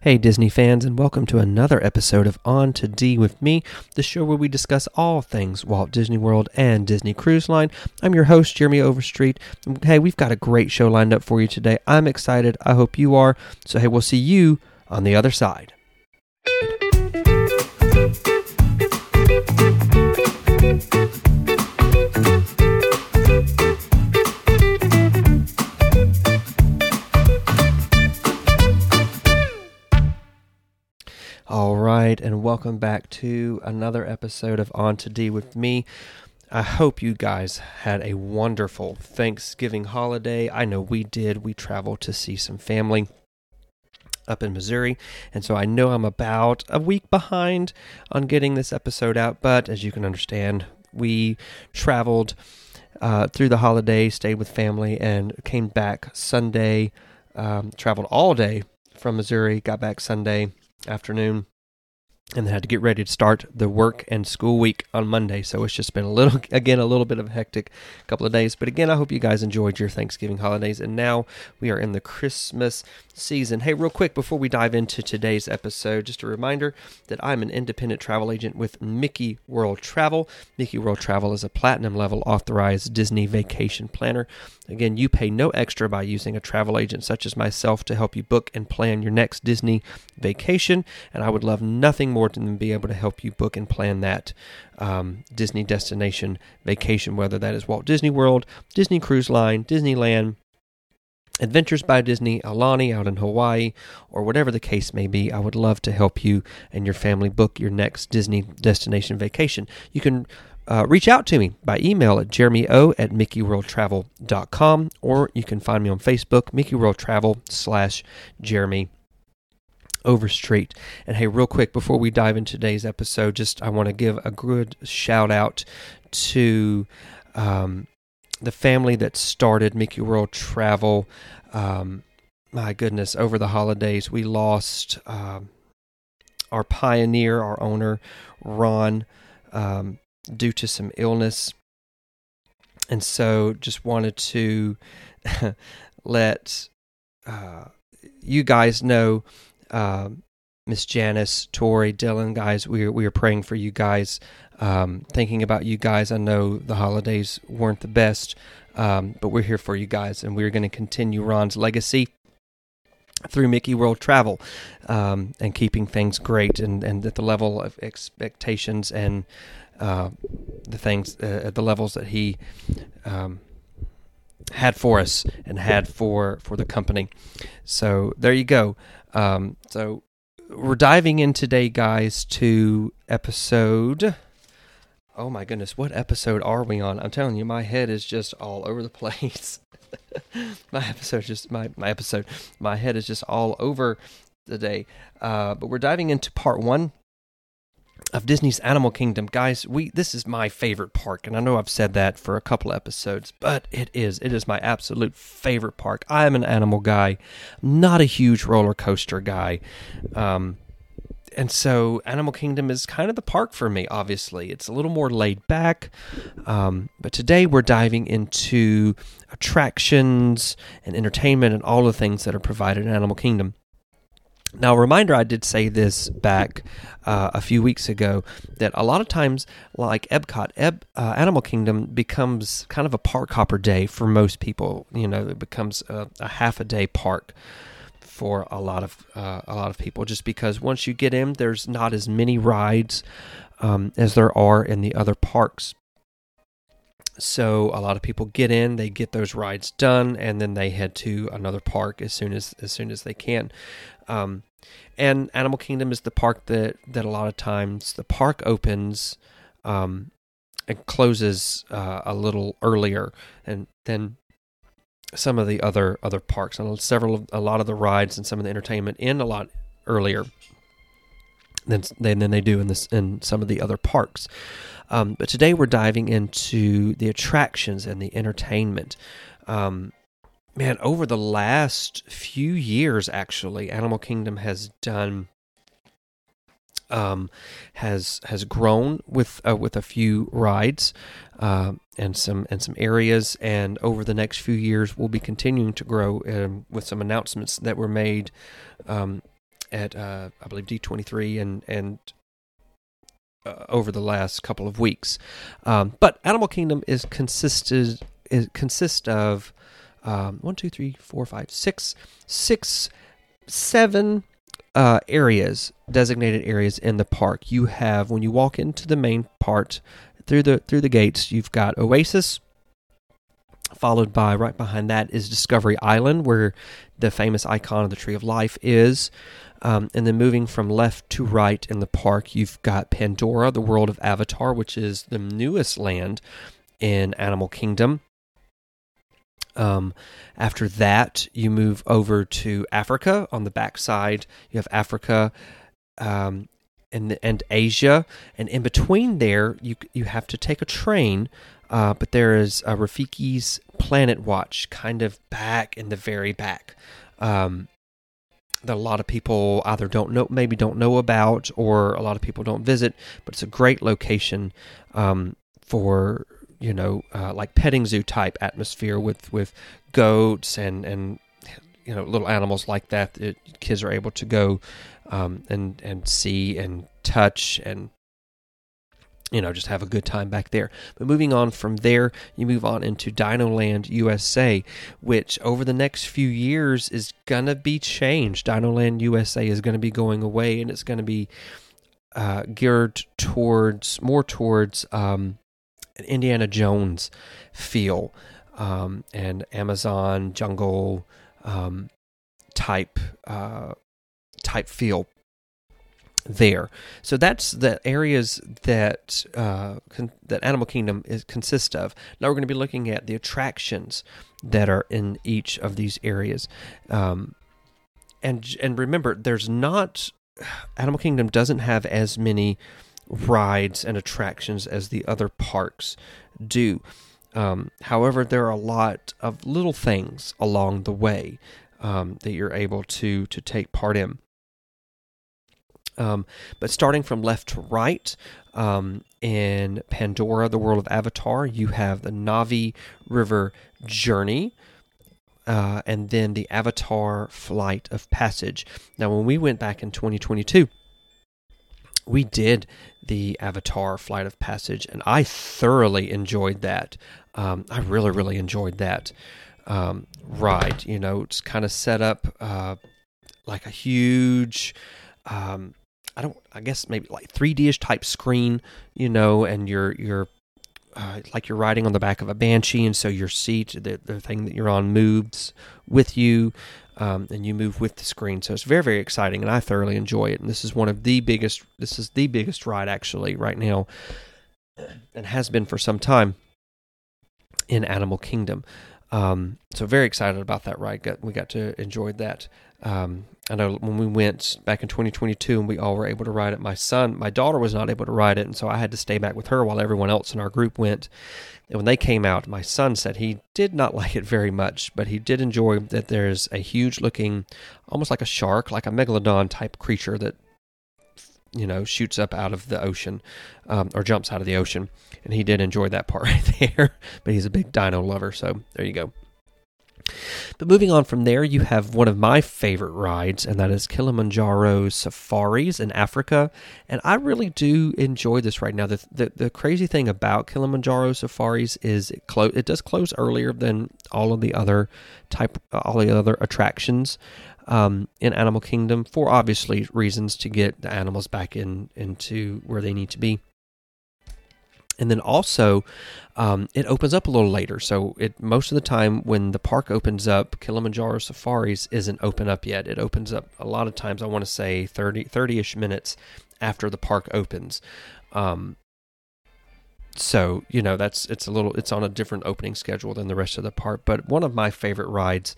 Hey, Disney fans, and welcome to another episode of On to D with me, the show where we discuss all things Walt Disney World and Disney Cruise Line. I'm your host, Jeremy Overstreet. Hey, we've got a great show lined up for you today. I'm excited. I hope you are. So, hey, we'll see you on the other side. All right, and welcome back to another episode of On to D with me. I hope you guys had a wonderful Thanksgiving holiday. I know we did. We traveled to see some family up in Missouri, and so I know I'm about a week behind on getting this episode out, but as you can understand, we traveled uh, through the holiday, stayed with family, and came back Sunday. Um, traveled all day from Missouri, got back Sunday afternoon and then had to get ready to start the work and school week on Monday. So it's just been a little, again, a little bit of a hectic couple of days. But again, I hope you guys enjoyed your Thanksgiving holidays. And now we are in the Christmas season. Hey, real quick before we dive into today's episode, just a reminder that I'm an independent travel agent with Mickey World Travel. Mickey World Travel is a platinum level authorized Disney vacation planner. Again, you pay no extra by using a travel agent such as myself to help you book and plan your next Disney vacation. And I would love nothing more than be able to help you book and plan that um, Disney destination vacation, whether that is Walt Disney World, Disney Cruise Line, Disneyland. Adventures by Disney, Aulani out in Hawaii, or whatever the case may be, I would love to help you and your family book your next Disney destination vacation. You can uh, reach out to me by email at jeremyo at mickeyworldtravel.com or you can find me on Facebook, Mickey World Travel slash Jeremy Overstreet. And hey, real quick, before we dive into today's episode, just I want to give a good shout out to um, the family that started Mickey World Travel. Um, my goodness, over the holidays, we lost um, our pioneer, our owner, Ron, um, due to some illness. And so just wanted to let uh, you guys know uh, Miss Janice, Tori, Dylan, guys, we are, we are praying for you guys, um, thinking about you guys. I know the holidays weren't the best, um, but we're here for you guys, and we're going to continue Ron's legacy through Mickey World Travel um, and keeping things great and, and at the level of expectations and uh, the things uh, at the levels that he um, had for us and had for for the company. So there you go. Um, so we're diving in today, guys, to episode. Oh my goodness, what episode are we on? I'm telling you, my head is just all over the place. my episode just my my episode, my head is just all over the day. Uh, but we're diving into part one of Disney's Animal Kingdom. Guys, we this is my favorite park, and I know I've said that for a couple episodes, but it is. It is my absolute favorite park. I am an animal guy, not a huge roller coaster guy. Um, and so Animal Kingdom is kind of the park for me, obviously. It's a little more laid back. Um, but today we're diving into attractions and entertainment and all the things that are provided in Animal Kingdom. Now, a reminder I did say this back uh, a few weeks ago that a lot of times, like Epcot, Eb, uh, Animal Kingdom becomes kind of a park hopper day for most people. You know, it becomes a, a half a day park for a lot of uh, a lot of people, just because once you get in, there's not as many rides um, as there are in the other parks. So a lot of people get in, they get those rides done, and then they head to another park as soon as as soon as they can. Um, and Animal Kingdom is the park that that a lot of times the park opens um, and closes uh, a little earlier, and then some of the other other parks and several a lot of the rides and some of the entertainment in a lot earlier than than they do in this in some of the other parks. Um, but today we're diving into the attractions and the entertainment. Um, man, over the last few years, actually, Animal Kingdom has done um, has has grown with uh, with a few rides uh, and some and some areas, and over the next few years, we'll be continuing to grow um, with some announcements that were made um, at uh, I believe D23 and and uh, over the last couple of weeks. Um, but Animal Kingdom is consisted is consist of um, one, two, three, four, five, six, six, seven uh, areas, designated areas in the park. You have when you walk into the main part through the through the gates, you've got Oasis. Followed by right behind that is Discovery Island, where the famous icon of the Tree of Life is. Um, and then moving from left to right in the park, you've got Pandora, the world of Avatar, which is the newest land in Animal Kingdom. Um, after that, you move over to Africa on the backside. You have Africa um, and and Asia, and in between there, you you have to take a train. Uh, but there is a Rafiki's Planet Watch, kind of back in the very back. Um, that a lot of people either don't know, maybe don't know about, or a lot of people don't visit. But it's a great location um, for you know, uh, like petting zoo type atmosphere with with goats and and you know little animals like that that kids are able to go um, and and see and touch and you know just have a good time back there. But moving on from there, you move on into Dino Land USA, which over the next few years is gonna be changed. Dino Land USA is gonna be going away, and it's gonna be uh, geared towards more towards um, an Indiana Jones feel um, and Amazon jungle um, type uh, type feel there. So that's the areas that uh, con- that Animal Kingdom is consists of. Now we're going to be looking at the attractions that are in each of these areas. Um, and and remember, there's not Animal Kingdom doesn't have as many rides and attractions as the other parks do. Um, however, there are a lot of little things along the way um, that you're able to to take part in. Um, but starting from left to right, um, in Pandora, the world of Avatar, you have the Na'vi River Journey. Uh, and then the Avatar Flight of Passage. Now, when we went back in 2022, we did the Avatar Flight of Passage, and I thoroughly enjoyed that. Um, I really, really enjoyed that um, ride. You know, it's kind of set up uh, like a huge, um, I don't, I guess maybe like 3D-ish type screen. You know, and you're you're uh, like you're riding on the back of a banshee, and so your seat, the the thing that you're on, moves with you um, and you move with the screen. So it's very, very exciting, and I thoroughly enjoy it. And this is one of the biggest. This is the biggest ride actually right now, and has been for some time in Animal Kingdom. Um, so very excited about that ride. Got, we got to enjoy that. Um, I know when we went back in 2022 and we all were able to ride it. My son, my daughter was not able to ride it, and so I had to stay back with her while everyone else in our group went. And when they came out, my son said he did not like it very much, but he did enjoy that there's a huge looking, almost like a shark, like a megalodon type creature that, you know, shoots up out of the ocean um, or jumps out of the ocean. And he did enjoy that part right there, but he's a big dino lover. So there you go. But moving on from there, you have one of my favorite rides, and that is Kilimanjaro Safaris in Africa. And I really do enjoy this right now. The, the, the crazy thing about Kilimanjaro Safaris is it clo- it does close earlier than all of the other type all the other attractions um, in Animal Kingdom for obviously reasons to get the animals back in into where they need to be. And then also, um, it opens up a little later. So it most of the time when the park opens up, Kilimanjaro Safaris isn't open up yet. It opens up a lot of times. I want to say 30 30ish minutes after the park opens. Um, so you know that's it's a little it's on a different opening schedule than the rest of the park. But one of my favorite rides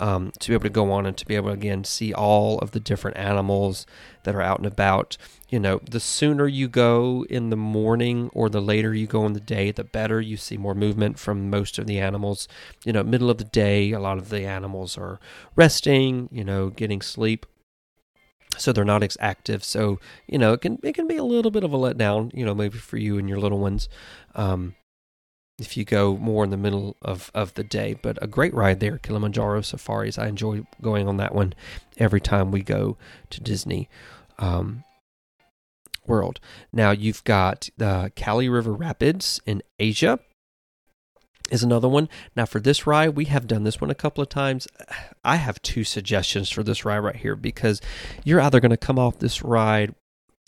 um, to be able to go on and to be able to again see all of the different animals that are out and about. You know, the sooner you go in the morning or the later you go in the day, the better you see more movement from most of the animals. You know, middle of the day, a lot of the animals are resting, you know, getting sleep so they're not as active. So you know it can it can be a little bit of a letdown. You know maybe for you and your little ones. Um, if you go more in the middle of, of the day. But a great ride there, Kilimanjaro Safaris. I enjoy going on that one every time we go to Disney um, World. Now you've got the Kali River Rapids in Asia. Is another one. Now, for this ride, we have done this one a couple of times. I have two suggestions for this ride right here because you're either going to come off this ride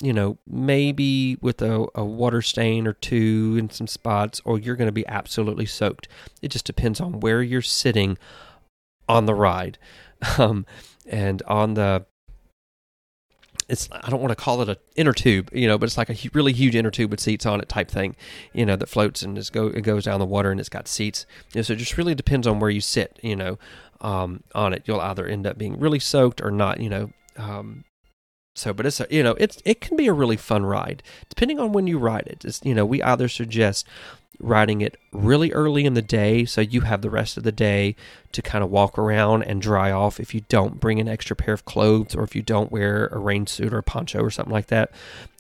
you know, maybe with a, a, water stain or two in some spots, or you're going to be absolutely soaked. It just depends on where you're sitting on the ride. Um, and on the, it's, I don't want to call it a inner tube, you know, but it's like a really huge inner tube with seats on it type thing, you know, that floats and just go, it goes down the water and it's got seats. You know, so it just really depends on where you sit, you know, um, on it. You'll either end up being really soaked or not, you know, um, so, but it's a, you know it's it can be a really fun ride depending on when you ride it. It's, you know, we either suggest riding it really early in the day so you have the rest of the day to kind of walk around and dry off if you don't bring an extra pair of clothes or if you don't wear a rain suit or a poncho or something like that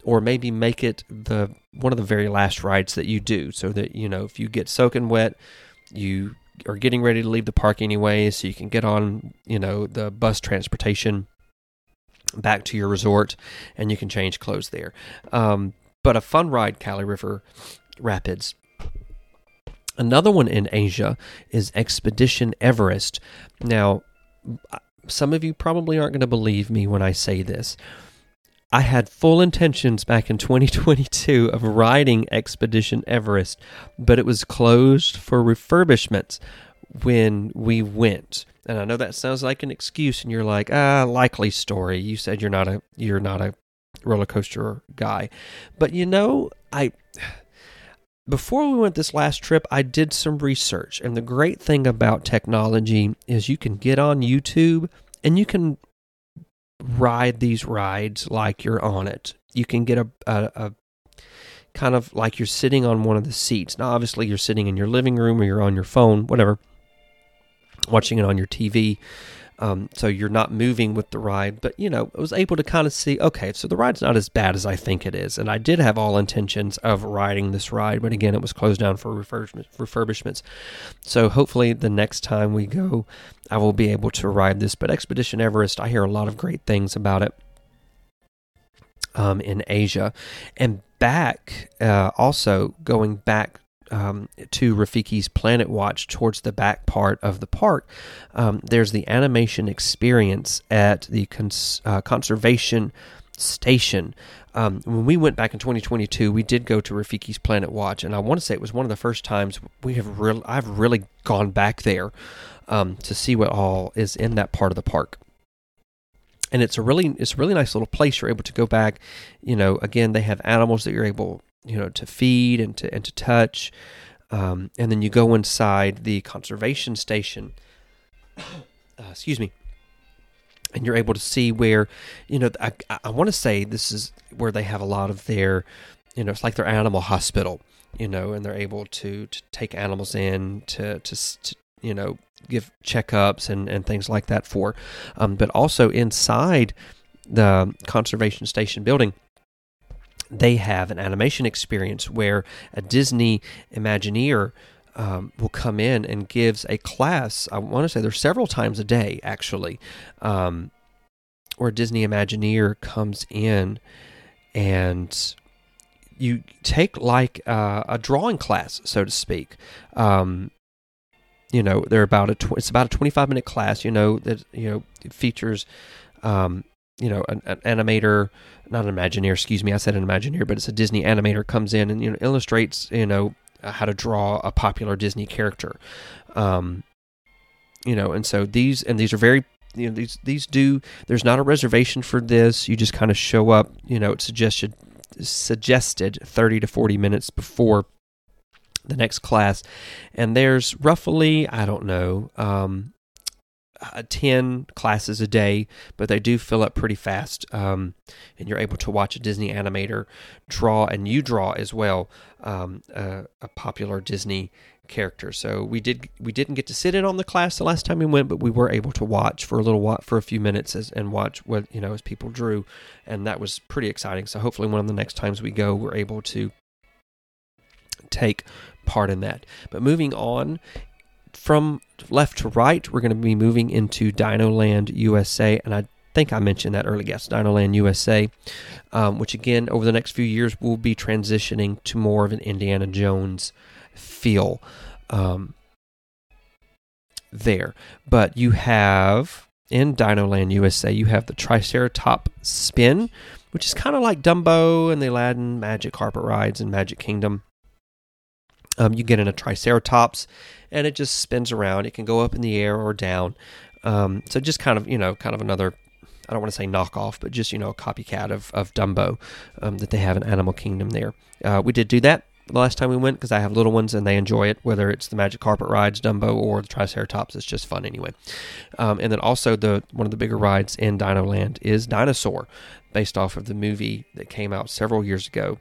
or maybe make it the one of the very last rides that you do so that you know if you get soaking wet you are getting ready to leave the park anyway so you can get on you know the bus transportation back to your resort and you can change clothes there. Um, but a fun ride, Kali River Rapids. Another one in Asia is Expedition Everest. Now, some of you probably aren't going to believe me when I say this. I had full intentions back in 2022 of riding Expedition Everest, but it was closed for refurbishments when we went. And I know that sounds like an excuse, and you're like, ah, likely story. You said you're not a you're not a roller coaster guy, but you know, I before we went this last trip, I did some research, and the great thing about technology is you can get on YouTube and you can ride these rides like you're on it. You can get a, a, a kind of like you're sitting on one of the seats. Now, obviously, you're sitting in your living room or you're on your phone, whatever watching it on your TV. Um, so you're not moving with the ride, but you know, I was able to kind of see, okay, so the ride's not as bad as I think it is. And I did have all intentions of riding this ride, but again, it was closed down for refurbishments. So hopefully the next time we go, I will be able to ride this. But Expedition Everest, I hear a lot of great things about it um, in Asia. And back, uh, also going back um, to Rafiki's Planet Watch towards the back part of the park, um, there's the animation experience at the cons- uh, conservation station. Um, when we went back in 2022, we did go to Rafiki's Planet Watch, and I want to say it was one of the first times we have really, I've really gone back there um, to see what all is in that part of the park and it's a really it's a really nice little place. You're able to go back. You know, again, they have animals that you're able you know to feed and to and to touch um, and then you go inside the conservation station uh, excuse me and you're able to see where you know i, I want to say this is where they have a lot of their you know it's like their animal hospital you know and they're able to to take animals in to to, to you know give checkups and and things like that for um, but also inside the conservation station building they have an animation experience where a Disney Imagineer um, will come in and gives a class. I want to say there's several times a day actually, um, where a Disney Imagineer comes in and you take like uh, a drawing class, so to speak. Um, you know, they're about a tw- it's about a 25 minute class. You know that you know features um, you know an, an, animator not an imagineer excuse me i said an imagineer but it's a disney animator comes in and you know illustrates you know how to draw a popular disney character. Um you know and so these and these are very you know these these do there's not a reservation for this. You just kind of show up you know it's suggested suggested 30 to 40 minutes before the next class. And there's roughly i don't know um uh, 10 classes a day, but they do fill up pretty fast. Um, and you're able to watch a Disney animator draw, and you draw as well um, a, a, popular Disney character. So we did we didn't get to sit in on the class the last time we went, but we were able to watch for a little while, for a few minutes as, and watch what you know as people drew, and that was pretty exciting. So hopefully one of the next times we go, we're able to take part in that. But moving on from left to right, we're going to be moving into Dinoland USA, and I think I mentioned that earlier. Yes, Dinoland USA, um, which again over the next few years will be transitioning to more of an Indiana Jones feel um, there. But you have in Dinoland USA, you have the Triceratop Spin, which is kind of like Dumbo and the Aladdin Magic Carpet Rides and Magic Kingdom. Um, you get in a Triceratops, and it just spins around. It can go up in the air or down. Um, so just kind of you know, kind of another. I don't want to say knockoff, but just you know, a copycat of of Dumbo um, that they have in Animal Kingdom. There, uh, we did do that the last time we went because I have little ones and they enjoy it, whether it's the Magic Carpet rides, Dumbo, or the Triceratops. It's just fun anyway. Um, and then also the one of the bigger rides in Dino Land is Dinosaur, based off of the movie that came out several years ago.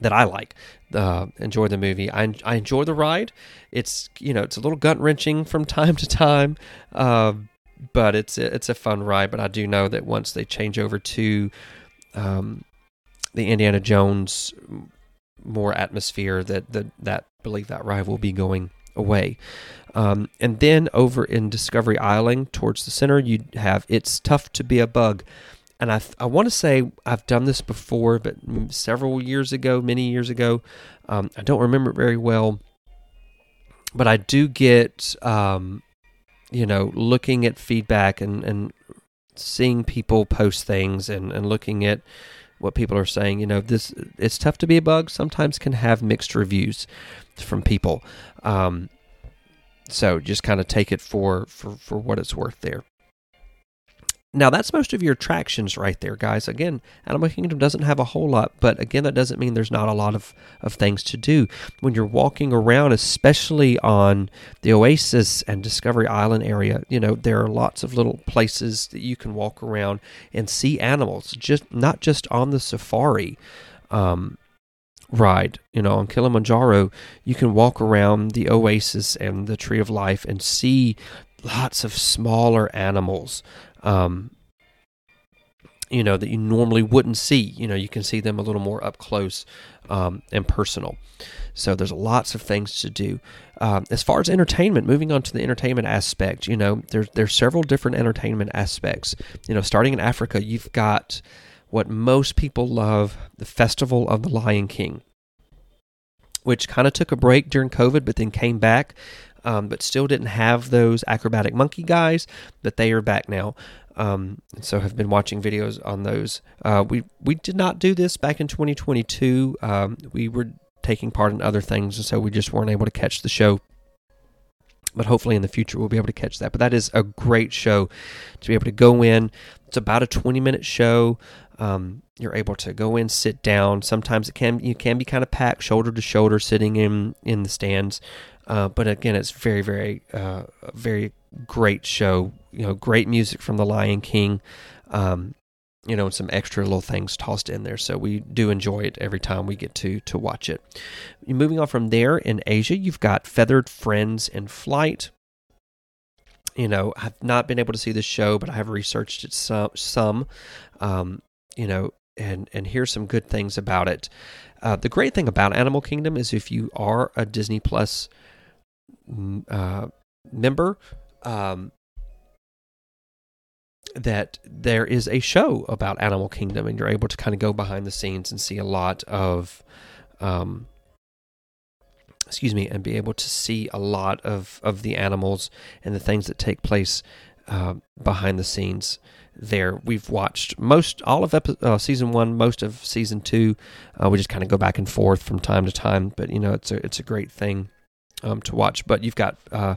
That I like, uh, enjoy the movie. I, I enjoy the ride. It's you know it's a little gut wrenching from time to time, uh, but it's it's a fun ride. But I do know that once they change over to um, the Indiana Jones more atmosphere that that that believe that ride will be going away. Um, and then over in Discovery Island towards the center, you have It's Tough to Be a Bug. And I, I want to say I've done this before, but several years ago, many years ago. Um, I don't remember it very well. But I do get, um, you know, looking at feedback and, and seeing people post things and, and looking at what people are saying. You know, this it's tough to be a bug. Sometimes can have mixed reviews from people. Um, so just kind of take it for, for, for what it's worth there. Now, that's most of your attractions right there, guys. Again, Animal Kingdom doesn't have a whole lot, but again, that doesn't mean there's not a lot of, of things to do. When you're walking around, especially on the Oasis and Discovery Island area, you know, there are lots of little places that you can walk around and see animals, just not just on the safari. Um, ride. You know, on Kilimanjaro, you can walk around the oasis and the Tree of Life and see lots of smaller animals um, you know, that you normally wouldn't see. You know, you can see them a little more up close um, and personal. So there's lots of things to do. Um, as far as entertainment, moving on to the entertainment aspect, you know, there's there's several different entertainment aspects. You know, starting in Africa, you've got what most people love, the Festival of the Lion King, which kind of took a break during COVID, but then came back um, but still didn't have those acrobatic monkey guys. But they are back now. Um, so have been watching videos on those. Uh, we we did not do this back in 2022. Um, we were taking part in other things, and so we just weren't able to catch the show. But hopefully in the future we'll be able to catch that. But that is a great show to be able to go in. It's about a 20 minute show. Um, you're able to go in, sit down. Sometimes it can you can be kind of packed, shoulder to shoulder, sitting in in the stands. Uh, but again, it's very, very, uh, very great show. You know, great music from The Lion King. Um, you know, and some extra little things tossed in there. So we do enjoy it every time we get to to watch it. Moving on from there in Asia, you've got Feathered Friends in Flight. You know, I've not been able to see the show, but I have researched it some. some um, you know, and and here's some good things about it. Uh, the great thing about Animal Kingdom is if you are a Disney Plus uh, member um, that there is a show about Animal Kingdom, and you're able to kind of go behind the scenes and see a lot of, um, excuse me, and be able to see a lot of of the animals and the things that take place uh, behind the scenes. There, we've watched most all of epi- uh, season one, most of season two. Uh, we just kind of go back and forth from time to time, but you know, it's a it's a great thing um, to watch. But you've got uh,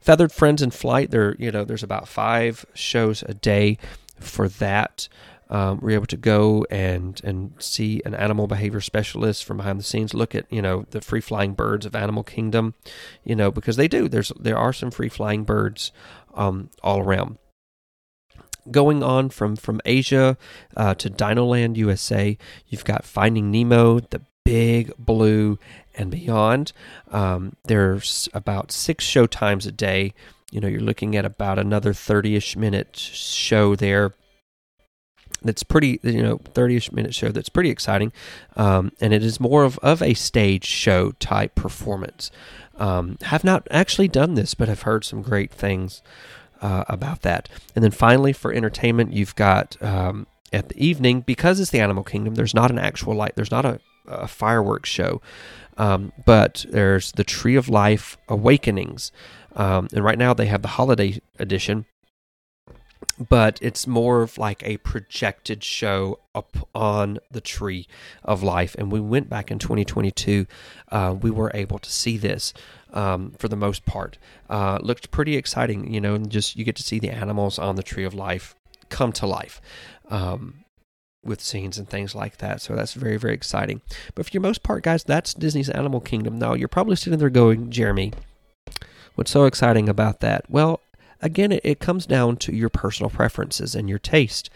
Feathered Friends in Flight. There, you know, there's about five shows a day for that. Um, we're able to go and and see an animal behavior specialist from behind the scenes. Look at you know the free flying birds of Animal Kingdom, you know because they do. There's there are some free flying birds um, all around. Going on from from Asia uh, to Dinoland USA, you've got Finding Nemo, the Big Blue and beyond. Um, there's about six show times a day. You know, you're looking at about another 30 ish minute show there. that's pretty you know 30ish minute show that's pretty exciting um, and it is more of, of a stage show type performance um, have not actually done this but have heard some great things uh, about that and then finally for entertainment you've got um, at the evening because it's the animal kingdom there's not an actual light there's not a, a fireworks show um, but there's the tree of life awakenings um, and right now they have the holiday edition but it's more of like a projected show up on the tree of life. And we went back in 2022, uh, we were able to see this um, for the most part. Uh, looked pretty exciting, you know, and just you get to see the animals on the tree of life come to life. Um, with scenes and things like that. So that's very, very exciting. But for your most part, guys, that's Disney's Animal Kingdom. Now, you're probably sitting there going, Jeremy, what's so exciting about that? Well, again, it, it comes down to your personal preferences and your taste.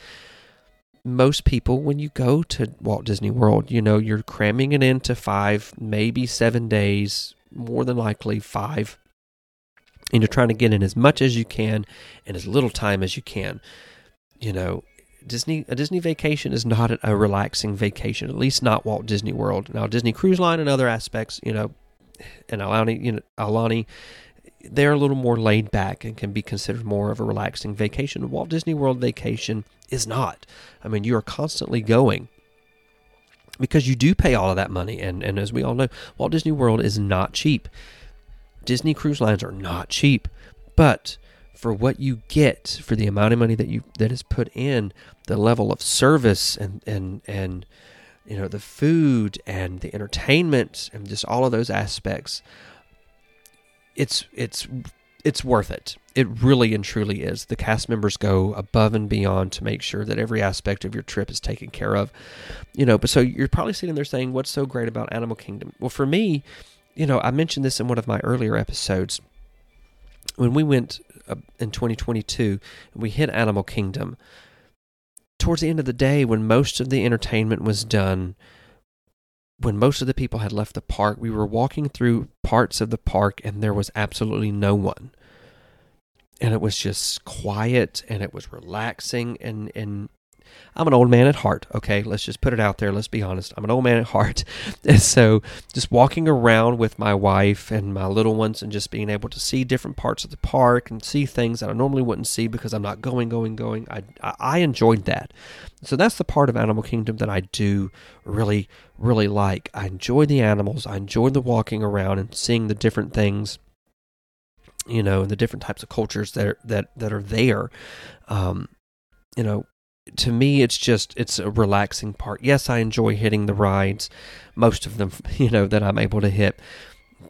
Most people, when you go to Walt Disney World, you know, you're cramming it into five, maybe seven days, more than likely five. And you're trying to get in as much as you can in as little time as you can. You know, Disney a Disney vacation is not a relaxing vacation, at least not Walt Disney World. Now Disney Cruise Line and other aspects, you know, and Aulani, you know, Aulani they're a little more laid back and can be considered more of a relaxing vacation. Walt Disney World vacation is not. I mean, you are constantly going because you do pay all of that money. And, and as we all know, Walt Disney World is not cheap. Disney cruise lines are not cheap. But for what you get, for the amount of money that you that is put in, the level of service and and and you know the food and the entertainment and just all of those aspects it's it's it's worth it. It really and truly is. The cast members go above and beyond to make sure that every aspect of your trip is taken care of. You know, but so you're probably sitting there saying, "What's so great about Animal Kingdom?" Well, for me, you know, I mentioned this in one of my earlier episodes. When we went uh, in 2022, we hit Animal Kingdom. Towards the end of the day, when most of the entertainment was done, when most of the people had left the park, we were walking through parts of the park and there was absolutely no one. And it was just quiet and it was relaxing and and I'm an old man at heart, okay? Let's just put it out there. Let's be honest. I'm an old man at heart. And so just walking around with my wife and my little ones and just being able to see different parts of the park and see things that I normally wouldn't see because I'm not going, going, going. I, I enjoyed that. So that's the part of Animal Kingdom that I do really, really like. I enjoy the animals. I enjoy the walking around and seeing the different things you know, and the different types of cultures that are, that that are there. Um, you know, to me it's just it's a relaxing part. Yes i enjoy hitting the rides most of them you know that i'm able to hit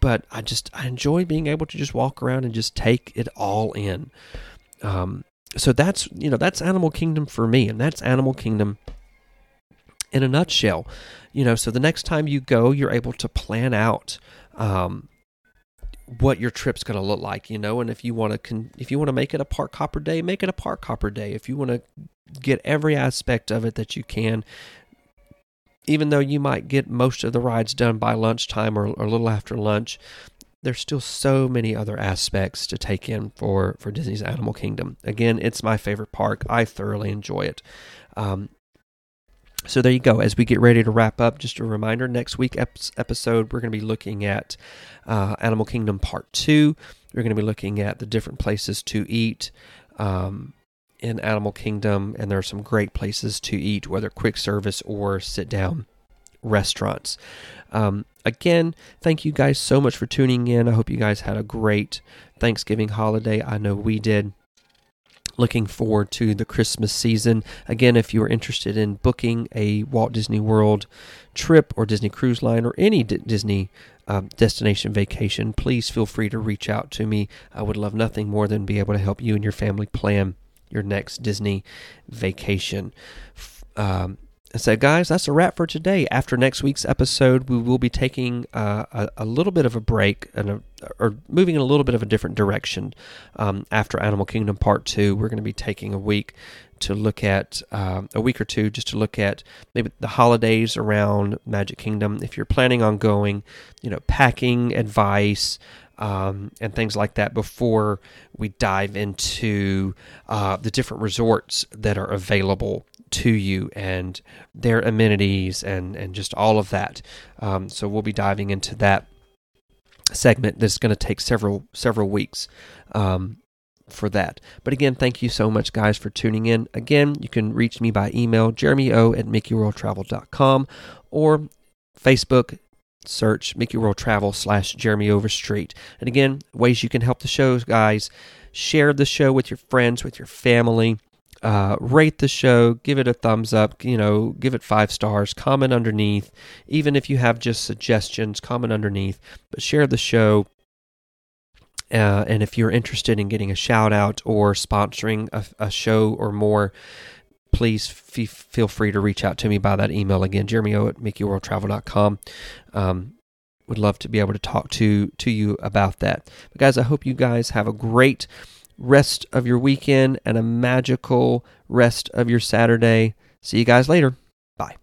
but i just i enjoy being able to just walk around and just take it all in. Um, so that's you know that's animal kingdom for me and that's animal kingdom in a nutshell. You know so the next time you go you're able to plan out um, what your trip's going to look like, you know, and if you want to con- if you want to make it a park hopper day, make it a park hopper day. If you want to get every aspect of it that you can, even though you might get most of the rides done by lunchtime or, or a little after lunch, there's still so many other aspects to take in for for Disney's Animal Kingdom. Again, it's my favorite park. I thoroughly enjoy it. Um, so there you go. As we get ready to wrap up, just a reminder: next week episode we're going to be looking at uh, Animal Kingdom Part Two. We're going to be looking at the different places to eat um, in Animal Kingdom, and there are some great places to eat, whether quick service or sit down restaurants. Um, again, thank you guys so much for tuning in. I hope you guys had a great Thanksgiving holiday. I know we did looking forward to the Christmas season. Again, if you are interested in booking a Walt Disney World trip or Disney Cruise Line or any D- Disney um, destination vacation, please feel free to reach out to me. I would love nothing more than be able to help you and your family plan your next Disney vacation. Um, so, guys, that's a wrap for today. After next week's episode, we will be taking uh, a, a, little bit of a break and a, or moving in a little bit of a different direction. Um, after Animal Kingdom Part Two, we're going to be taking a week to look at um, a week or two just to look at maybe the holidays around Magic Kingdom. If you're planning on going, you know, packing advice. Um, and things like that before we dive into uh, the different resorts that are available to you and their amenities and, and just all of that. Um, so we'll be diving into that segment that's going to take several several weeks um, for that. But again, thank you so much, guys, for tuning in. Again, you can reach me by email, jeremyo at mickeyworldtravel.com or Facebook, search Mickey World Travel slash Jeremy Overstreet. And again, ways you can help the show, guys. Share the show with your friends, with your family. Uh, rate the show, give it a thumbs up, you know, give it five stars, comment underneath. Even if you have just suggestions, comment underneath. But share the show. Uh, and if you're interested in getting a shout out or sponsoring a, a show or more, please f- feel free to reach out to me by that email again, jeremyo at mickeyworldtravel.com. Um, would love to be able to talk to to you about that. But guys, I hope you guys have a great rest of your weekend and a magical rest of your Saturday. See you guys later. Bye.